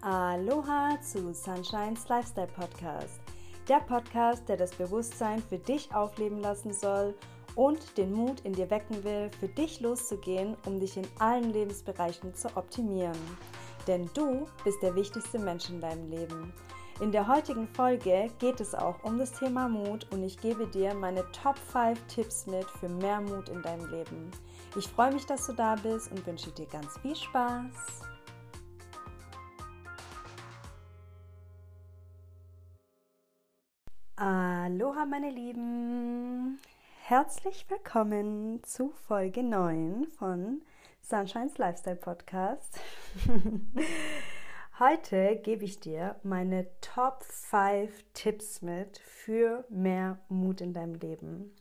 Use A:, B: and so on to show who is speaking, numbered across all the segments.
A: Aloha zu Sunshine's Lifestyle Podcast. Der Podcast, der das Bewusstsein für dich aufleben lassen soll und den Mut in dir wecken will, für dich loszugehen, um dich in allen Lebensbereichen zu optimieren. Denn du bist der wichtigste Mensch in deinem Leben. In der heutigen Folge geht es auch um das Thema Mut und ich gebe dir meine Top 5 Tipps mit für mehr Mut in deinem Leben. Ich freue mich, dass du da bist und wünsche dir ganz viel Spaß. Aloha meine Lieben, herzlich willkommen zu Folge 9 von Sunshine's Lifestyle Podcast. Heute gebe ich dir meine Top 5 Tipps mit für mehr Mut in deinem Leben.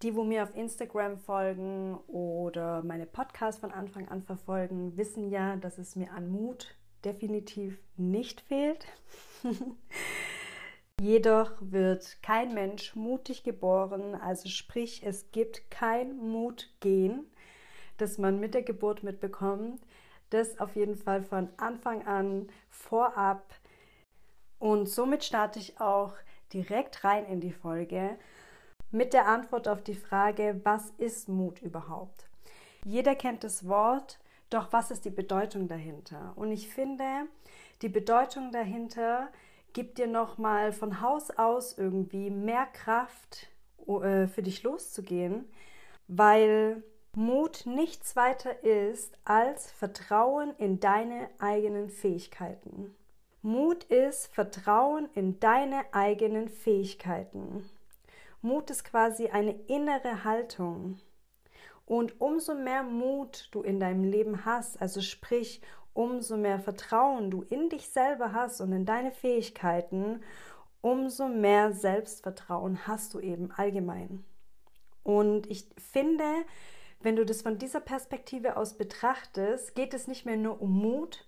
A: Die, wo mir auf Instagram folgen oder meine Podcasts von Anfang an verfolgen, wissen ja, dass es mir an Mut definitiv nicht fehlt. Jedoch wird kein Mensch mutig geboren, also sprich, es gibt kein Mutgen, das man mit der Geburt mitbekommt. Das auf jeden Fall von Anfang an vorab. Und somit starte ich auch direkt rein in die Folge mit der Antwort auf die Frage, was ist Mut überhaupt? Jeder kennt das Wort, doch was ist die Bedeutung dahinter? Und ich finde, die Bedeutung dahinter gibt dir nochmal von Haus aus irgendwie mehr Kraft äh, für dich loszugehen, weil Mut nichts weiter ist als Vertrauen in deine eigenen Fähigkeiten. Mut ist Vertrauen in deine eigenen Fähigkeiten. Mut ist quasi eine innere Haltung. Und umso mehr Mut du in deinem Leben hast, also sprich, umso mehr Vertrauen du in dich selber hast und in deine Fähigkeiten, umso mehr Selbstvertrauen hast du eben allgemein. Und ich finde, wenn du das von dieser Perspektive aus betrachtest, geht es nicht mehr nur um Mut,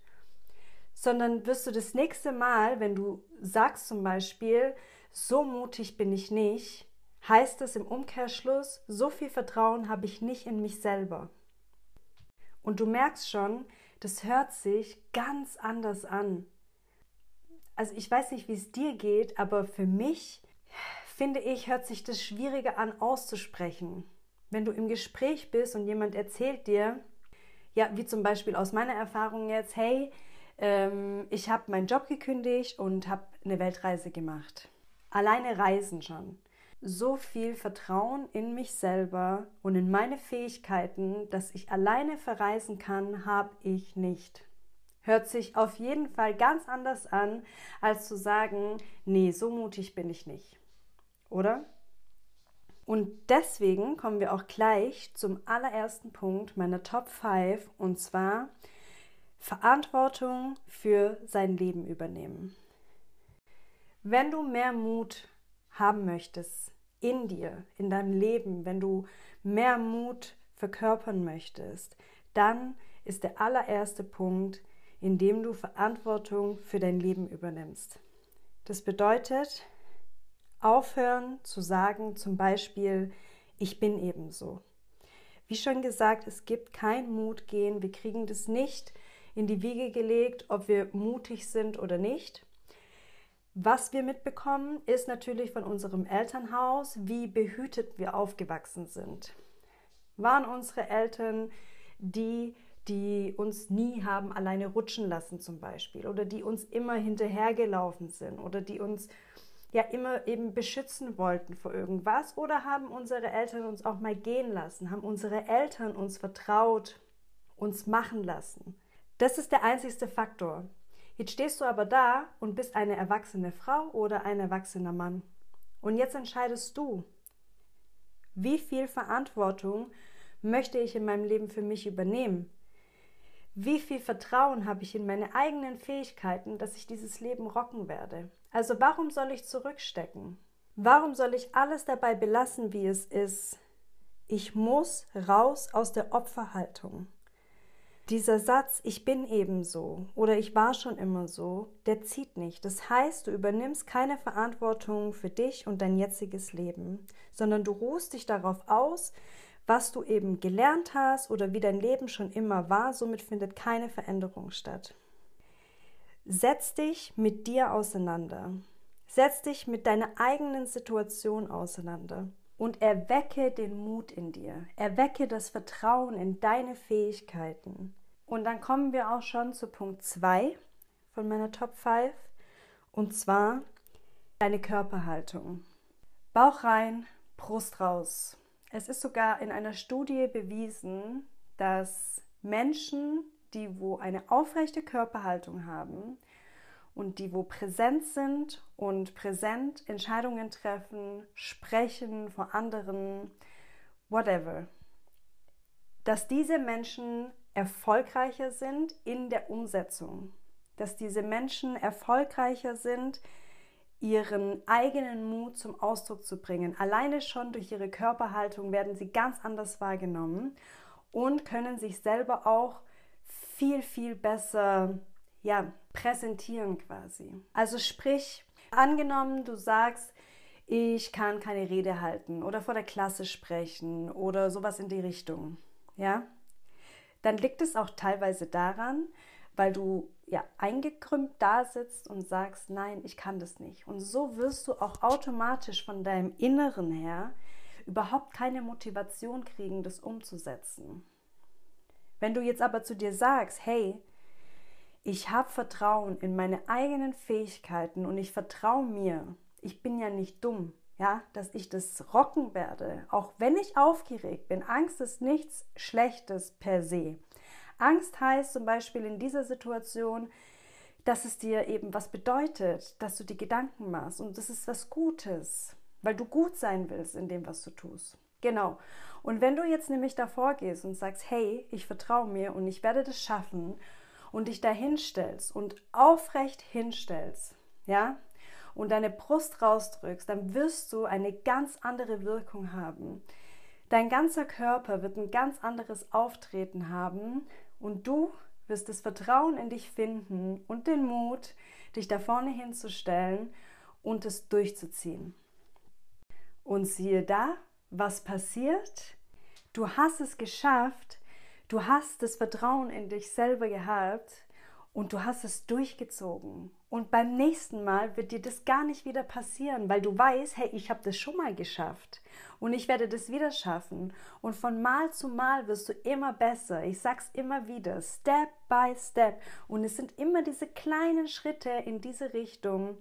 A: sondern wirst du das nächste Mal, wenn du sagst zum Beispiel, so mutig bin ich nicht, heißt es im Umkehrschluss, so viel Vertrauen habe ich nicht in mich selber. Und du merkst schon, das hört sich ganz anders an. Also ich weiß nicht, wie es dir geht, aber für mich finde ich, hört sich das schwieriger an auszusprechen. Wenn du im Gespräch bist und jemand erzählt dir, ja, wie zum Beispiel aus meiner Erfahrung jetzt, hey, ähm, ich habe meinen Job gekündigt und habe eine Weltreise gemacht. Alleine Reisen schon so viel Vertrauen in mich selber und in meine Fähigkeiten, dass ich alleine verreisen kann, habe ich nicht. Hört sich auf jeden Fall ganz anders an, als zu sagen, nee, so mutig bin ich nicht. Oder? Und deswegen kommen wir auch gleich zum allerersten Punkt meiner Top 5 und zwar Verantwortung für sein Leben übernehmen. Wenn du mehr Mut haben möchtest, in dir, in deinem Leben, wenn du mehr Mut verkörpern möchtest, dann ist der allererste Punkt, in dem du Verantwortung für dein Leben übernimmst. Das bedeutet, aufhören zu sagen, zum Beispiel, ich bin ebenso. Wie schon gesagt, es gibt kein Mutgehen. Wir kriegen das nicht in die Wiege gelegt, ob wir mutig sind oder nicht. Was wir mitbekommen, ist natürlich von unserem Elternhaus, wie behütet wir aufgewachsen sind. Waren unsere Eltern die, die uns nie haben alleine rutschen lassen zum Beispiel oder die uns immer hinterhergelaufen sind oder die uns ja immer eben beschützen wollten vor irgendwas oder haben unsere Eltern uns auch mal gehen lassen, haben unsere Eltern uns vertraut, uns machen lassen. Das ist der einzigste Faktor. Jetzt stehst du aber da und bist eine erwachsene Frau oder ein erwachsener Mann. Und jetzt entscheidest du, wie viel Verantwortung möchte ich in meinem Leben für mich übernehmen? Wie viel Vertrauen habe ich in meine eigenen Fähigkeiten, dass ich dieses Leben rocken werde? Also warum soll ich zurückstecken? Warum soll ich alles dabei belassen, wie es ist? Ich muss raus aus der Opferhaltung. Dieser Satz, ich bin ebenso oder ich war schon immer so, der zieht nicht. Das heißt, du übernimmst keine Verantwortung für dich und dein jetziges Leben, sondern du ruhst dich darauf aus, was du eben gelernt hast oder wie dein Leben schon immer war. Somit findet keine Veränderung statt. setz dich mit dir auseinander. Setz dich mit deiner eigenen Situation auseinander und erwecke den Mut in dir. Erwecke das Vertrauen in deine Fähigkeiten. Und dann kommen wir auch schon zu Punkt 2 von meiner Top 5 und zwar deine Körperhaltung. Bauch rein, Brust raus. Es ist sogar in einer Studie bewiesen, dass Menschen, die wo eine aufrechte Körperhaltung haben und die wo präsent sind und präsent Entscheidungen treffen, sprechen vor anderen, whatever, dass diese Menschen erfolgreicher sind in der Umsetzung, dass diese Menschen erfolgreicher sind, ihren eigenen Mut zum Ausdruck zu bringen. Alleine schon durch ihre Körperhaltung werden sie ganz anders wahrgenommen und können sich selber auch viel, viel besser ja, präsentieren quasi. Also sprich, angenommen, du sagst, ich kann keine Rede halten oder vor der Klasse sprechen oder sowas in die Richtung, ja, dann liegt es auch teilweise daran, weil du ja eingekrümmt da sitzt und sagst, nein, ich kann das nicht. Und so wirst du auch automatisch von deinem Inneren her überhaupt keine Motivation kriegen, das umzusetzen. Wenn du jetzt aber zu dir sagst, hey, ich habe Vertrauen in meine eigenen Fähigkeiten und ich vertraue mir, ich bin ja nicht dumm, ja, dass ich das rocken werde, auch wenn ich aufgeregt bin. Angst ist nichts Schlechtes per se. Angst heißt zum Beispiel in dieser Situation, dass es dir eben was bedeutet, dass du dir Gedanken machst und das ist was Gutes, weil du gut sein willst in dem, was du tust. Genau. Und wenn du jetzt nämlich davor gehst und sagst, hey, ich vertraue mir und ich werde das schaffen und dich da hinstellst und aufrecht hinstellst, ja, und deine Brust rausdrückst, dann wirst du eine ganz andere Wirkung haben. Dein ganzer Körper wird ein ganz anderes Auftreten haben und du wirst das Vertrauen in dich finden und den Mut, dich da vorne hinzustellen und es durchzuziehen. Und siehe da, was passiert? Du hast es geschafft, du hast das Vertrauen in dich selber gehabt und du hast es durchgezogen. Und beim nächsten Mal wird dir das gar nicht wieder passieren, weil du weißt, hey, ich habe das schon mal geschafft und ich werde das wieder schaffen. Und von Mal zu Mal wirst du immer besser. Ich sag's immer wieder, Step by Step. Und es sind immer diese kleinen Schritte in diese Richtung,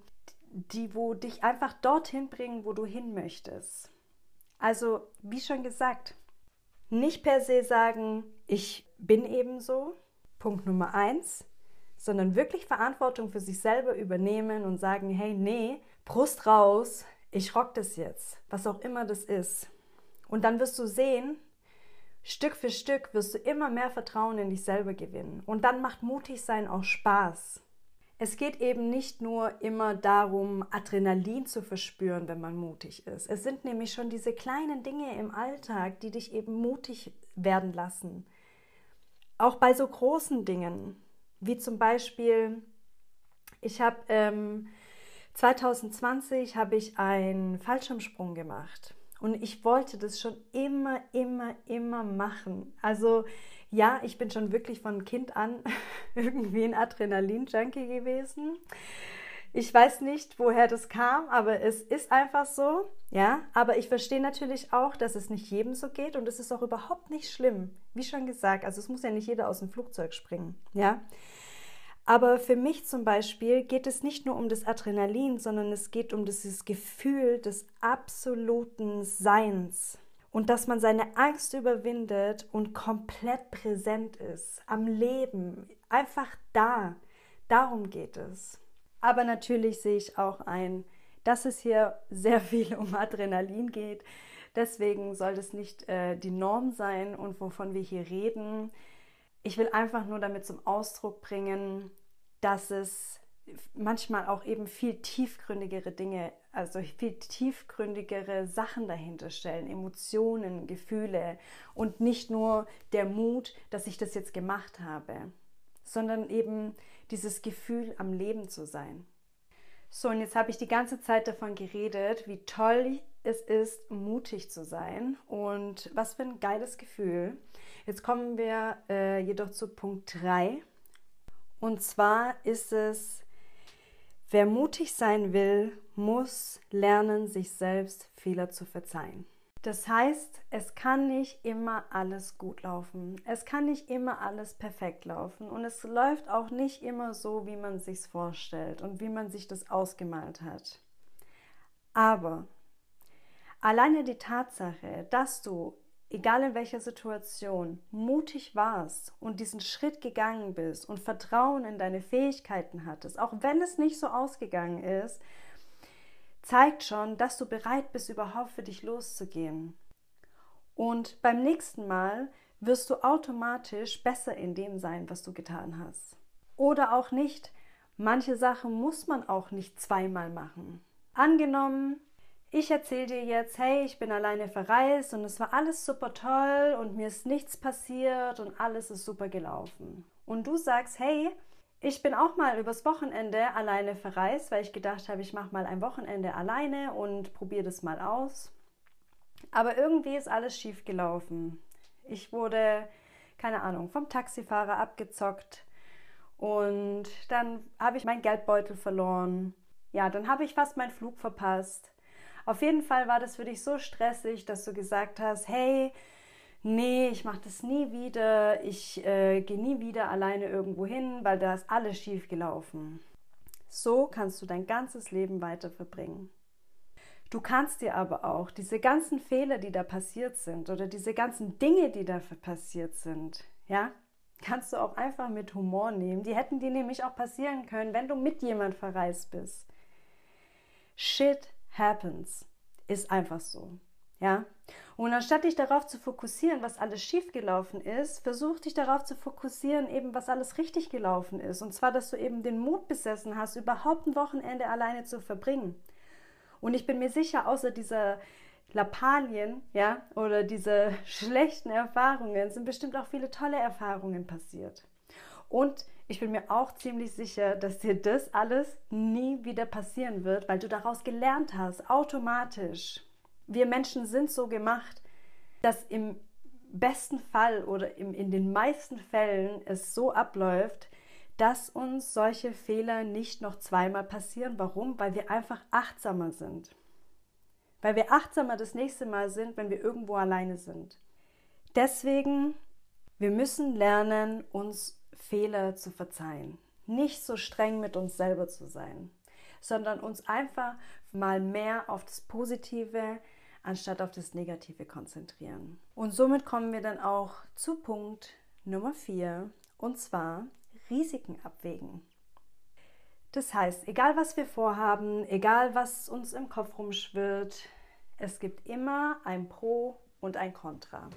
A: die wo dich einfach dorthin bringen, wo du hin möchtest. Also, wie schon gesagt, nicht per se sagen, ich bin eben so, Punkt Nummer eins, sondern wirklich Verantwortung für sich selber übernehmen und sagen, hey, nee, Brust raus, ich rock das jetzt, was auch immer das ist. Und dann wirst du sehen, Stück für Stück wirst du immer mehr Vertrauen in dich selber gewinnen. Und dann macht mutig sein auch Spaß. Es geht eben nicht nur immer darum, Adrenalin zu verspüren, wenn man mutig ist. Es sind nämlich schon diese kleinen Dinge im Alltag, die dich eben mutig werden lassen. Auch bei so großen Dingen, wie zum Beispiel, ich habe ähm, 2020 habe ich einen Fallschirmsprung gemacht und ich wollte das schon immer, immer, immer machen. Also ja, ich bin schon wirklich von Kind an irgendwie ein Adrenalin-Junkie gewesen. Ich weiß nicht, woher das kam, aber es ist einfach so. Ja, aber ich verstehe natürlich auch, dass es nicht jedem so geht und es ist auch überhaupt nicht schlimm. Wie schon gesagt, also es muss ja nicht jeder aus dem Flugzeug springen. Ja, aber für mich zum Beispiel geht es nicht nur um das Adrenalin, sondern es geht um dieses Gefühl des absoluten Seins und dass man seine Angst überwindet und komplett präsent ist, am Leben, einfach da. Darum geht es. Aber natürlich sehe ich auch ein, dass es hier sehr viel um Adrenalin geht. Deswegen soll das nicht äh, die Norm sein und wovon wir hier reden. Ich will einfach nur damit zum Ausdruck bringen, dass es manchmal auch eben viel tiefgründigere Dinge, also viel tiefgründigere Sachen dahinter stellen, Emotionen, Gefühle und nicht nur der Mut, dass ich das jetzt gemacht habe, sondern eben dieses Gefühl, am Leben zu sein. So, und jetzt habe ich die ganze Zeit davon geredet, wie toll es ist, mutig zu sein und was für ein geiles Gefühl. Jetzt kommen wir äh, jedoch zu Punkt 3. Und zwar ist es Wer mutig sein will, muss lernen, sich selbst Fehler zu verzeihen. Das heißt, es kann nicht immer alles gut laufen. Es kann nicht immer alles perfekt laufen. Und es läuft auch nicht immer so, wie man sich vorstellt und wie man sich das ausgemalt hat. Aber alleine die Tatsache, dass du, egal in welcher Situation, mutig warst und diesen Schritt gegangen bist und Vertrauen in deine Fähigkeiten hattest, auch wenn es nicht so ausgegangen ist, zeigt schon, dass du bereit bist, überhaupt für dich loszugehen. Und beim nächsten Mal wirst du automatisch besser in dem sein, was du getan hast. Oder auch nicht. Manche Sachen muss man auch nicht zweimal machen. Angenommen, ich erzähle dir jetzt, hey, ich bin alleine verreist und es war alles super toll und mir ist nichts passiert und alles ist super gelaufen. Und du sagst, hey, ich bin auch mal übers Wochenende alleine verreist, weil ich gedacht habe, ich mache mal ein Wochenende alleine und probiere das mal aus. Aber irgendwie ist alles schief gelaufen. Ich wurde, keine Ahnung, vom Taxifahrer abgezockt und dann habe ich meinen Geldbeutel verloren. Ja, dann habe ich fast meinen Flug verpasst. Auf jeden Fall war das für dich so stressig, dass du gesagt hast, hey, nee, ich mache das nie wieder, ich äh, gehe nie wieder alleine irgendwo hin, weil da ist alles schief gelaufen. So kannst du dein ganzes Leben weiter verbringen. Du kannst dir aber auch diese ganzen Fehler, die da passiert sind oder diese ganzen Dinge, die da passiert sind, ja, kannst du auch einfach mit Humor nehmen. Die hätten dir nämlich auch passieren können, wenn du mit jemand verreist bist. Shit happens. Ist einfach so. Ja? Und anstatt dich darauf zu fokussieren, was alles schiefgelaufen ist, versuch dich darauf zu fokussieren, eben was alles richtig gelaufen ist. Und zwar, dass du eben den Mut besessen hast, überhaupt ein Wochenende alleine zu verbringen. Und ich bin mir sicher, außer dieser Lappalien, ja, oder diese schlechten Erfahrungen, sind bestimmt auch viele tolle Erfahrungen passiert. Und ich bin mir auch ziemlich sicher, dass dir das alles nie wieder passieren wird, weil du daraus gelernt hast, automatisch wir Menschen sind so gemacht, dass im besten Fall oder in den meisten Fällen es so abläuft, dass uns solche Fehler nicht noch zweimal passieren. Warum? Weil wir einfach achtsamer sind. Weil wir achtsamer das nächste Mal sind, wenn wir irgendwo alleine sind. Deswegen, wir müssen lernen, uns Fehler zu verzeihen. Nicht so streng mit uns selber zu sein, sondern uns einfach mal mehr auf das Positive, anstatt auf das Negative konzentrieren. Und somit kommen wir dann auch zu Punkt Nummer 4 und zwar Risiken abwägen. Das heißt, egal was wir vorhaben, egal was uns im Kopf rumschwirrt, es gibt immer ein Pro und ein Contra.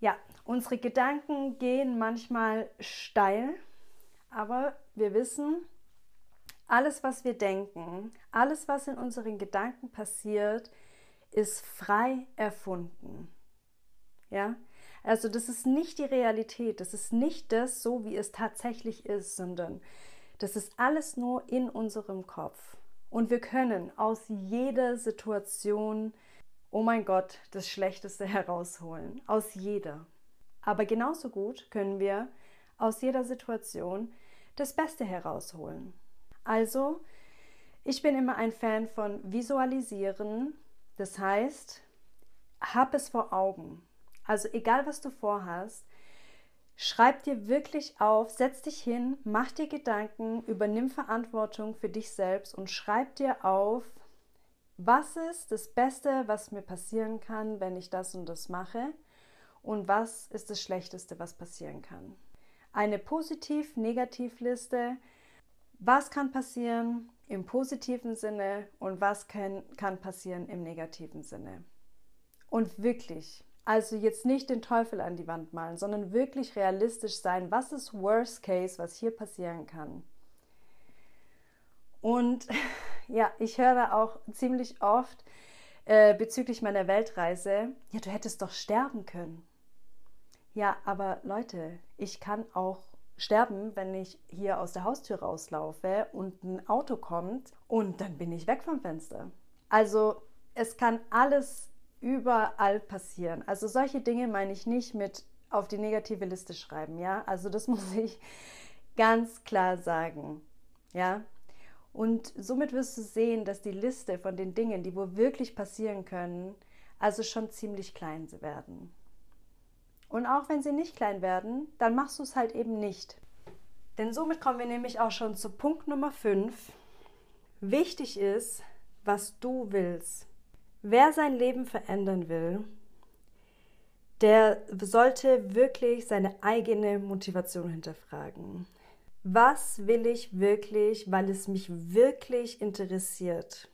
A: Ja, unsere Gedanken gehen manchmal steil, aber wir wissen, alles, was wir denken, alles, was in unseren Gedanken passiert, ist frei erfunden. Ja? Also das ist nicht die Realität, das ist nicht das so, wie es tatsächlich ist, sondern das ist alles nur in unserem Kopf. Und wir können aus jeder Situation, oh mein Gott, das Schlechteste herausholen. Aus jeder. Aber genauso gut können wir aus jeder Situation das Beste herausholen. Also, ich bin immer ein Fan von Visualisieren, das heißt, hab es vor Augen. Also egal, was du vorhast, schreib dir wirklich auf, setz dich hin, mach dir Gedanken, übernimm Verantwortung für dich selbst und schreib dir auf, was ist das Beste, was mir passieren kann, wenn ich das und das mache und was ist das Schlechteste, was passieren kann. Eine Positiv-Negativ-Liste, was kann passieren, im positiven Sinne und was kann, kann passieren im negativen Sinne. Und wirklich, also jetzt nicht den Teufel an die Wand malen, sondern wirklich realistisch sein, was ist Worst Case, was hier passieren kann. Und ja, ich höre auch ziemlich oft äh, bezüglich meiner Weltreise, ja, du hättest doch sterben können. Ja, aber Leute, ich kann auch sterben, wenn ich hier aus der Haustür rauslaufe und ein Auto kommt und dann bin ich weg vom Fenster. Also es kann alles überall passieren. Also solche Dinge meine ich nicht mit auf die negative Liste schreiben, ja? Also das muss ich ganz klar sagen, ja? Und somit wirst du sehen, dass die Liste von den Dingen, die wohl wirklich passieren können, also schon ziemlich klein werden. Und auch wenn sie nicht klein werden, dann machst du es halt eben nicht. Denn somit kommen wir nämlich auch schon zu Punkt Nummer 5. Wichtig ist, was du willst. Wer sein Leben verändern will, der sollte wirklich seine eigene Motivation hinterfragen. Was will ich wirklich, weil es mich wirklich interessiert?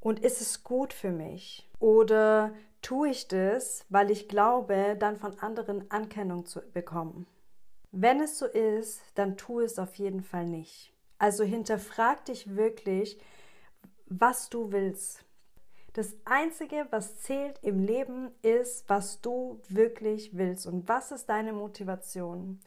A: Und ist es gut für mich? Oder tue ich das, weil ich glaube, dann von anderen Anerkennung zu bekommen? Wenn es so ist, dann tu es auf jeden Fall nicht. Also hinterfrag dich wirklich, was du willst. Das Einzige, was zählt im Leben, ist, was du wirklich willst und was ist deine Motivation.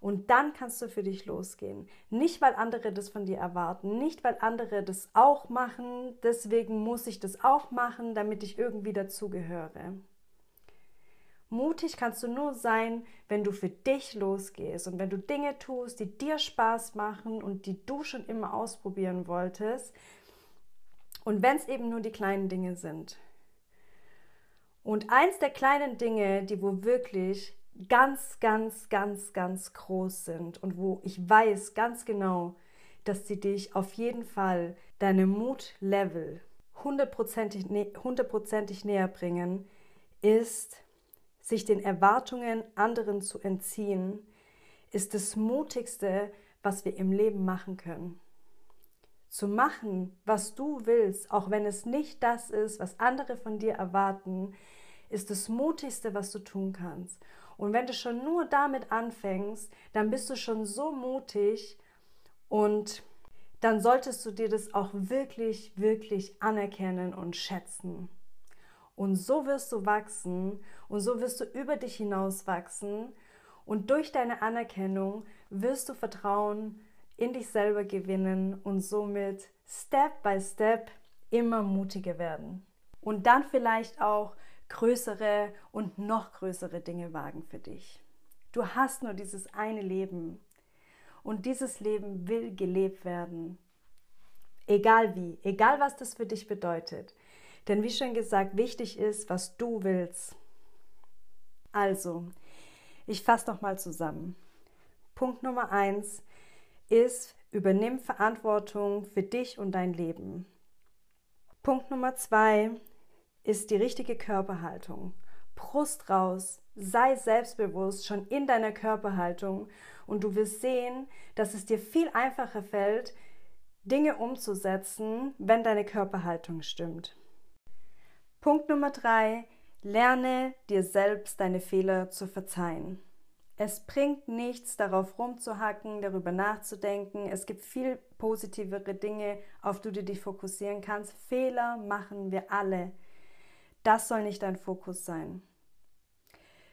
A: Und dann kannst du für dich losgehen. Nicht, weil andere das von dir erwarten, nicht, weil andere das auch machen, deswegen muss ich das auch machen, damit ich irgendwie dazugehöre. Mutig kannst du nur sein, wenn du für dich losgehst und wenn du Dinge tust, die dir Spaß machen und die du schon immer ausprobieren wolltest. Und wenn es eben nur die kleinen Dinge sind. Und eins der kleinen Dinge, die wo wirklich ganz, ganz, ganz, ganz groß sind und wo ich weiß ganz genau, dass sie dich auf jeden Fall deine Mutlevel hundertprozentig, hundertprozentig näher bringen, ist sich den Erwartungen anderen zu entziehen, ist das Mutigste, was wir im Leben machen können. Zu machen, was du willst, auch wenn es nicht das ist, was andere von dir erwarten, ist das Mutigste, was du tun kannst. Und wenn du schon nur damit anfängst, dann bist du schon so mutig und dann solltest du dir das auch wirklich, wirklich anerkennen und schätzen. Und so wirst du wachsen und so wirst du über dich hinaus wachsen. Und durch deine Anerkennung wirst du Vertrauen in dich selber gewinnen und somit Step by Step immer mutiger werden. Und dann vielleicht auch größere und noch größere Dinge wagen für dich. Du hast nur dieses eine Leben und dieses Leben will gelebt werden. Egal wie, egal was das für dich bedeutet. Denn wie schon gesagt, wichtig ist, was du willst. Also, ich fasse nochmal zusammen. Punkt Nummer eins ist, übernimm Verantwortung für dich und dein Leben. Punkt Nummer zwei ist die richtige Körperhaltung. Brust raus, sei selbstbewusst schon in deiner Körperhaltung und du wirst sehen, dass es dir viel einfacher fällt, Dinge umzusetzen, wenn deine Körperhaltung stimmt. Punkt Nummer drei, lerne dir selbst deine Fehler zu verzeihen. Es bringt nichts, darauf rumzuhacken, darüber nachzudenken. Es gibt viel positivere Dinge, auf die du dich fokussieren kannst. Fehler machen wir alle. Das soll nicht dein Fokus sein.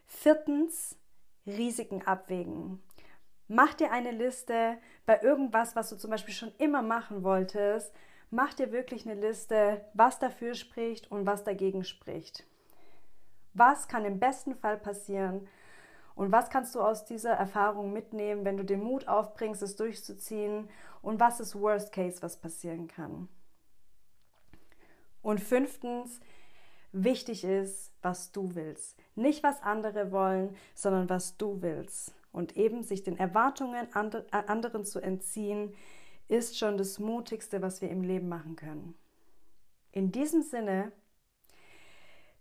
A: Viertens, Risiken abwägen. Mach dir eine Liste bei irgendwas, was du zum Beispiel schon immer machen wolltest mach dir wirklich eine Liste, was dafür spricht und was dagegen spricht. Was kann im besten Fall passieren und was kannst du aus dieser Erfahrung mitnehmen, wenn du den Mut aufbringst, es durchzuziehen und was ist Worst Case, was passieren kann. Und fünftens, wichtig ist, was du willst. Nicht, was andere wollen, sondern was du willst. Und eben sich den Erwartungen anderen zu entziehen, ist schon das Mutigste, was wir im Leben machen können. In diesem Sinne,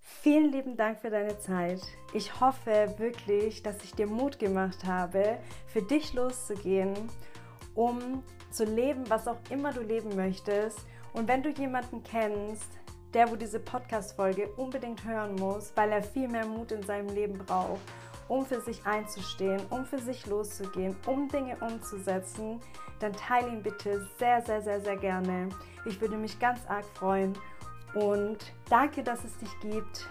A: vielen lieben Dank für deine Zeit. Ich hoffe wirklich, dass ich dir Mut gemacht habe, für dich loszugehen, um zu leben, was auch immer du leben möchtest. Und wenn du jemanden kennst, der wo diese Podcast-Folge unbedingt hören muss, weil er viel mehr Mut in seinem Leben braucht, um für sich einzustehen, um für sich loszugehen, um Dinge umzusetzen, dann teile ihn bitte sehr, sehr, sehr, sehr gerne. Ich würde mich ganz arg freuen und danke, dass es dich gibt.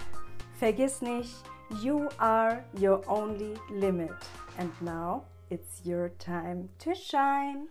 A: Vergiss nicht, you are your only limit. And now it's your time to shine.